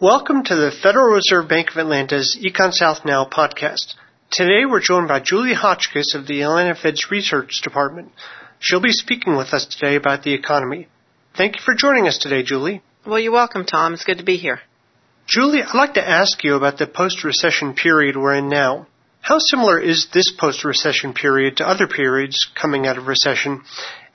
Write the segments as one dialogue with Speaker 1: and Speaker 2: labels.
Speaker 1: Welcome to the Federal Reserve Bank of Atlanta's Econ South Now podcast. Today we're joined by Julie Hotchkiss of the Atlanta Fed's Research Department. She'll be speaking with us today about the economy. Thank you for joining us today, Julie.
Speaker 2: Well, you're welcome, Tom. It's good to be here.
Speaker 1: Julie, I'd like to ask you about the post-recession period we're in now. How similar is this post-recession period to other periods coming out of recession?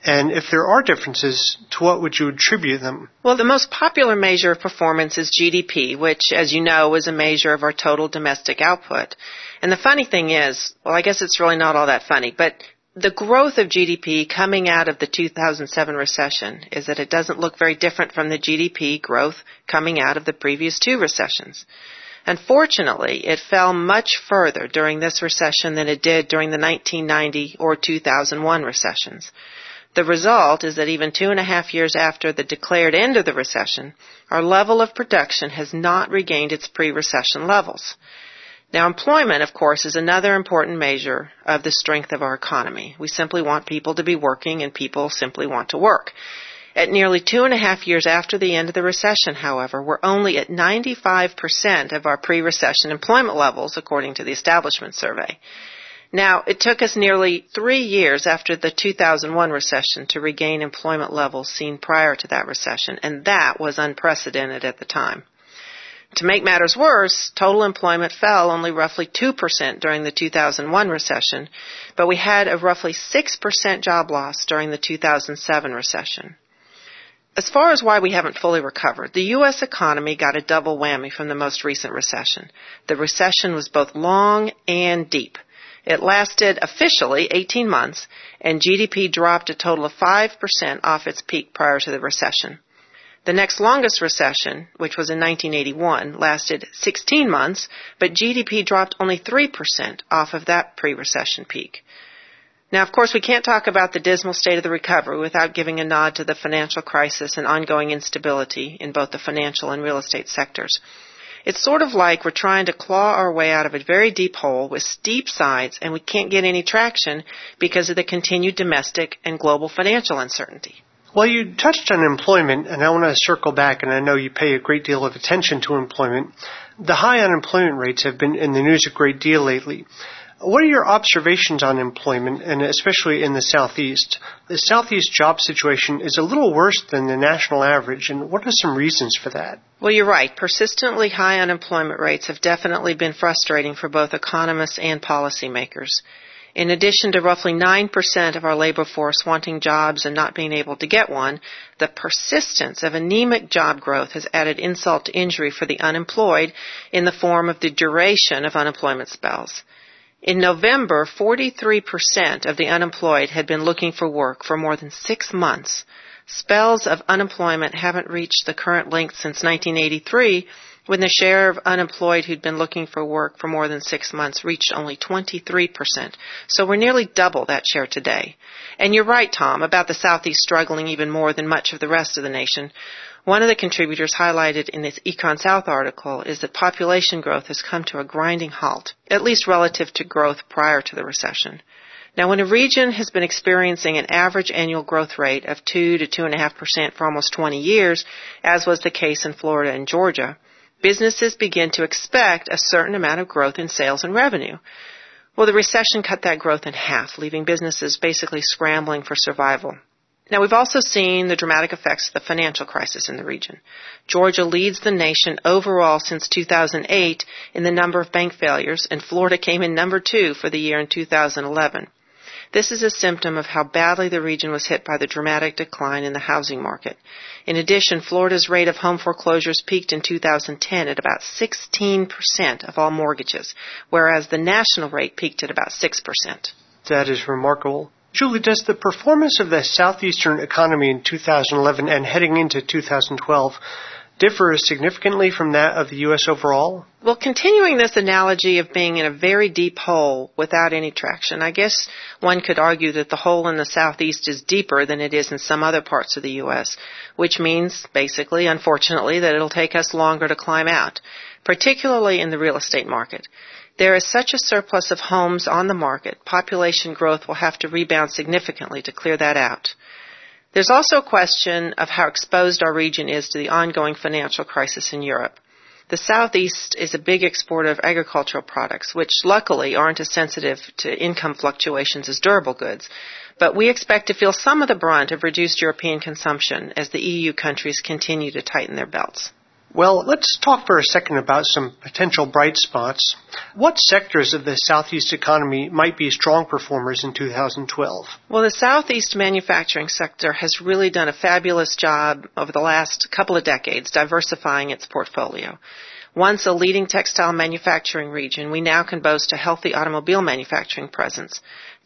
Speaker 1: And if there are differences, to what would you attribute them?
Speaker 2: Well, the most popular measure of performance is GDP, which, as you know, is a measure of our total domestic output. And the funny thing is, well, I guess it's really not all that funny, but the growth of GDP coming out of the 2007 recession is that it doesn't look very different from the GDP growth coming out of the previous two recessions. Unfortunately, it fell much further during this recession than it did during the 1990 or 2001 recessions. The result is that even two and a half years after the declared end of the recession, our level of production has not regained its pre-recession levels. Now employment, of course, is another important measure of the strength of our economy. We simply want people to be working and people simply want to work. At nearly two and a half years after the end of the recession, however, we're only at 95% of our pre-recession employment levels, according to the Establishment Survey. Now, it took us nearly three years after the 2001 recession to regain employment levels seen prior to that recession, and that was unprecedented at the time. To make matters worse, total employment fell only roughly 2% during the 2001 recession, but we had a roughly 6% job loss during the 2007 recession. As far as why we haven't fully recovered, the U.S. economy got a double whammy from the most recent recession. The recession was both long and deep. It lasted officially 18 months, and GDP dropped a total of 5% off its peak prior to the recession. The next longest recession, which was in 1981, lasted 16 months, but GDP dropped only 3% off of that pre-recession peak. Now, of course, we can't talk about the dismal state of the recovery without giving a nod to the financial crisis and ongoing instability in both the financial and real estate sectors. It's sort of like we're trying to claw our way out of a very deep hole with steep sides and we can't get any traction because of the continued domestic and global financial uncertainty.
Speaker 1: Well, you touched on employment, and I want to circle back, and I know you pay a great deal of attention to employment. The high unemployment rates have been in the news a great deal lately. What are your observations on employment, and especially in the Southeast? The Southeast job situation is a little worse than the national average, and what are some reasons for that?
Speaker 2: Well, you're right. Persistently high unemployment rates have definitely been frustrating for both economists and policymakers. In addition to roughly 9% of our labor force wanting jobs and not being able to get one, the persistence of anemic job growth has added insult to injury for the unemployed in the form of the duration of unemployment spells. In November, 43% of the unemployed had been looking for work for more than six months. Spells of unemployment haven't reached the current length since 1983, when the share of unemployed who'd been looking for work for more than six months reached only 23%. So we're nearly double that share today. And you're right, Tom, about the Southeast struggling even more than much of the rest of the nation. One of the contributors highlighted in this Econ South article is that population growth has come to a grinding halt, at least relative to growth prior to the recession. Now, when a region has been experiencing an average annual growth rate of 2 to 2.5% for almost 20 years, as was the case in Florida and Georgia, businesses begin to expect a certain amount of growth in sales and revenue. Well, the recession cut that growth in half, leaving businesses basically scrambling for survival. Now we've also seen the dramatic effects of the financial crisis in the region. Georgia leads the nation overall since 2008 in the number of bank failures, and Florida came in number two for the year in 2011. This is a symptom of how badly the region was hit by the dramatic decline in the housing market. In addition, Florida's rate of home foreclosures peaked in 2010 at about 16% of all mortgages, whereas the national rate peaked at about 6%.
Speaker 1: That is remarkable. Julie, does the performance of the southeastern economy in 2011 and heading into 2012 differ significantly from that of the U.S. overall?
Speaker 2: Well, continuing this analogy of being in a very deep hole without any traction, I guess one could argue that the hole in the southeast is deeper than it is in some other parts of the U.S., which means, basically, unfortunately, that it'll take us longer to climb out, particularly in the real estate market. There is such a surplus of homes on the market, population growth will have to rebound significantly to clear that out. There's also a question of how exposed our region is to the ongoing financial crisis in Europe. The Southeast is a big exporter of agricultural products, which luckily aren't as sensitive to income fluctuations as durable goods. But we expect to feel some of the brunt of reduced European consumption as the EU countries continue to tighten their belts.
Speaker 1: Well, let's talk for a second about some potential bright spots. What sectors of the Southeast economy might be strong performers in 2012?
Speaker 2: Well, the Southeast manufacturing sector has really done a fabulous job over the last couple of decades diversifying its portfolio. Once a leading textile manufacturing region, we now can boast a healthy automobile manufacturing presence.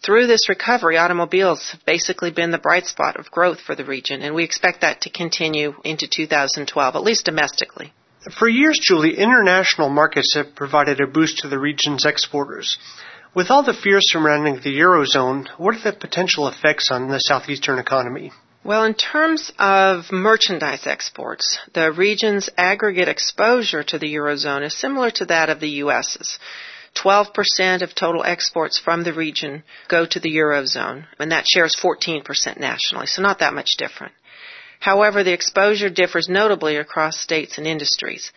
Speaker 2: Through this recovery, automobiles have basically been the bright spot of growth for the region, and we expect that to continue into 2012, at least domestically.
Speaker 1: For years, Julie, international markets have provided a boost to the region's exporters. With all the fears surrounding the Eurozone, what are the potential effects on the southeastern economy?
Speaker 2: Well, in terms of merchandise exports, the region's aggregate exposure to the Eurozone is similar to that of the U.S.'s. 12% of total exports from the region go to the Eurozone, and that share is 14% nationally, so not that much different. However, the exposure differs notably across states and industries.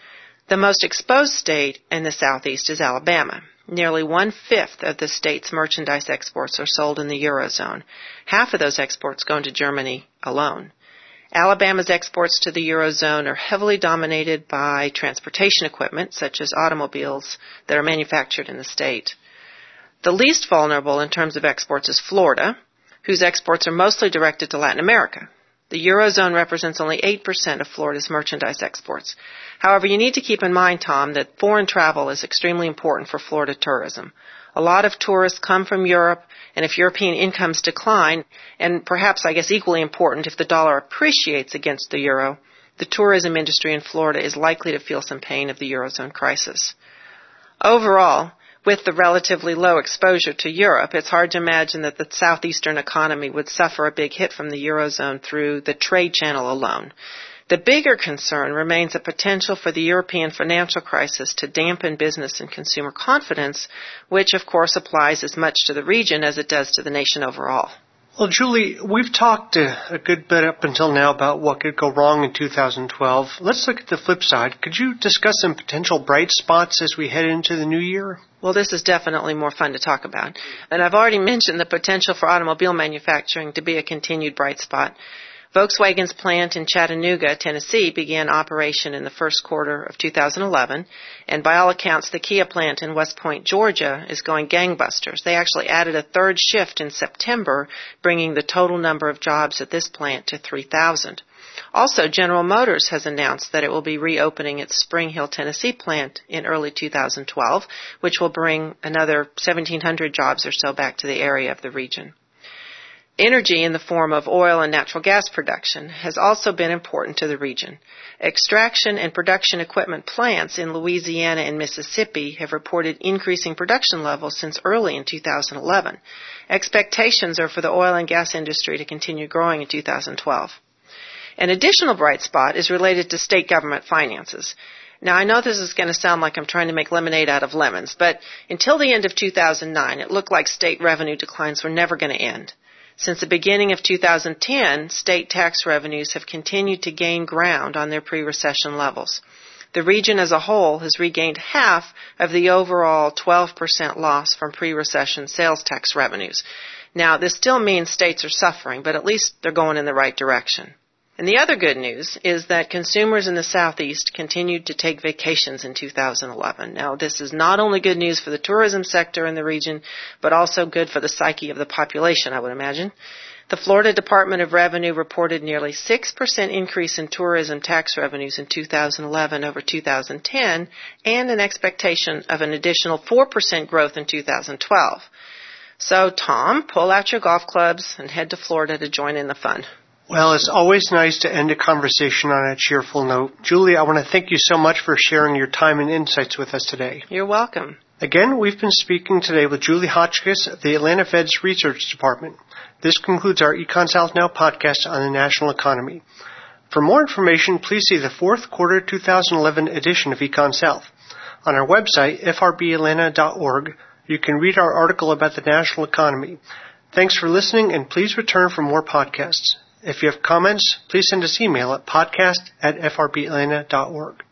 Speaker 2: The most exposed state in the Southeast is Alabama. Nearly one fifth of the state's merchandise exports are sold in the Eurozone. Half of those exports go into Germany alone. Alabama's exports to the Eurozone are heavily dominated by transportation equipment, such as automobiles that are manufactured in the state. The least vulnerable in terms of exports is Florida, whose exports are mostly directed to Latin America. The Eurozone represents only 8% of Florida's merchandise exports. However, you need to keep in mind, Tom, that foreign travel is extremely important for Florida tourism. A lot of tourists come from Europe and if European incomes decline, and perhaps I guess equally important, if the dollar appreciates against the euro, the tourism industry in Florida is likely to feel some pain of the Eurozone crisis. Overall, with the relatively low exposure to Europe, it's hard to imagine that the southeastern economy would suffer a big hit from the Eurozone through the trade channel alone. The bigger concern remains the potential for the European financial crisis to dampen business and consumer confidence, which of course applies as much to the region as it does to the nation overall.
Speaker 1: Well, Julie, we've talked a, good bit up until now about what could go wrong in 2012. Let's look at the flip side. Could you discuss some potential bright spots as we head into the new year?
Speaker 2: Well, this is definitely more fun to talk about. And I've already mentioned the potential for automobile manufacturing to be a continued bright spot. Volkswagen's plant in Chattanooga, Tennessee began operation in the first quarter of 2011, and by all accounts, the Kia plant in West Point, Georgia is going gangbusters. They actually added a third shift in September, bringing the total number of jobs at this plant to 3,000. Also, General Motors has announced that it will be reopening its Spring Hill, Tennessee plant in early 2012, which will bring another 1,700 jobs or so back to the area of the region. Energy in the form of oil and natural gas production has also been important to the region. Extraction and production equipment plants in Louisiana and Mississippi have reported increasing production levels since early in 2011. Expectations are for the oil and gas industry to continue growing in 2012. An additional bright spot is related to state government finances. Now I know this is going to sound like I'm trying to make lemonade out of lemons, but until the end of 2009, it looked like state revenue declines were never going to end. Since the beginning of 2010, state tax revenues have continued to gain ground on their pre-recession levels. The region as a whole has regained half of the overall 12% loss from pre-recession sales tax revenues. Now, this still means states are suffering, but at least they're going in the right direction. And the other good news is that consumers in the Southeast continued to take vacations in 2011. Now, this is not only good news for the tourism sector in the region, but also good for the psyche of the population, I would imagine. The Florida Department of Revenue reported nearly 6% increase in tourism tax revenues in 2011 over 2010 and an expectation of an additional 4% growth in 2012. So, Tom, pull out your golf clubs and head to Florida to join in the fun.
Speaker 1: Well, it's always nice to end a conversation on a cheerful note. Julie, I want to thank you so much for sharing your time and insights with us today.
Speaker 2: You're welcome.
Speaker 1: Again, we've been speaking today with Julie Hotchkiss of the Atlanta Fed's Research Department. This concludes our Econ South Now podcast on the national economy. For more information, please see the fourth quarter 2011 edition of Econ South. On our website, frbatlanta.org, you can read our article about the national economy. Thanks for listening and please return for more podcasts. If you have comments, please send us email at podcast at frbatlanta.org.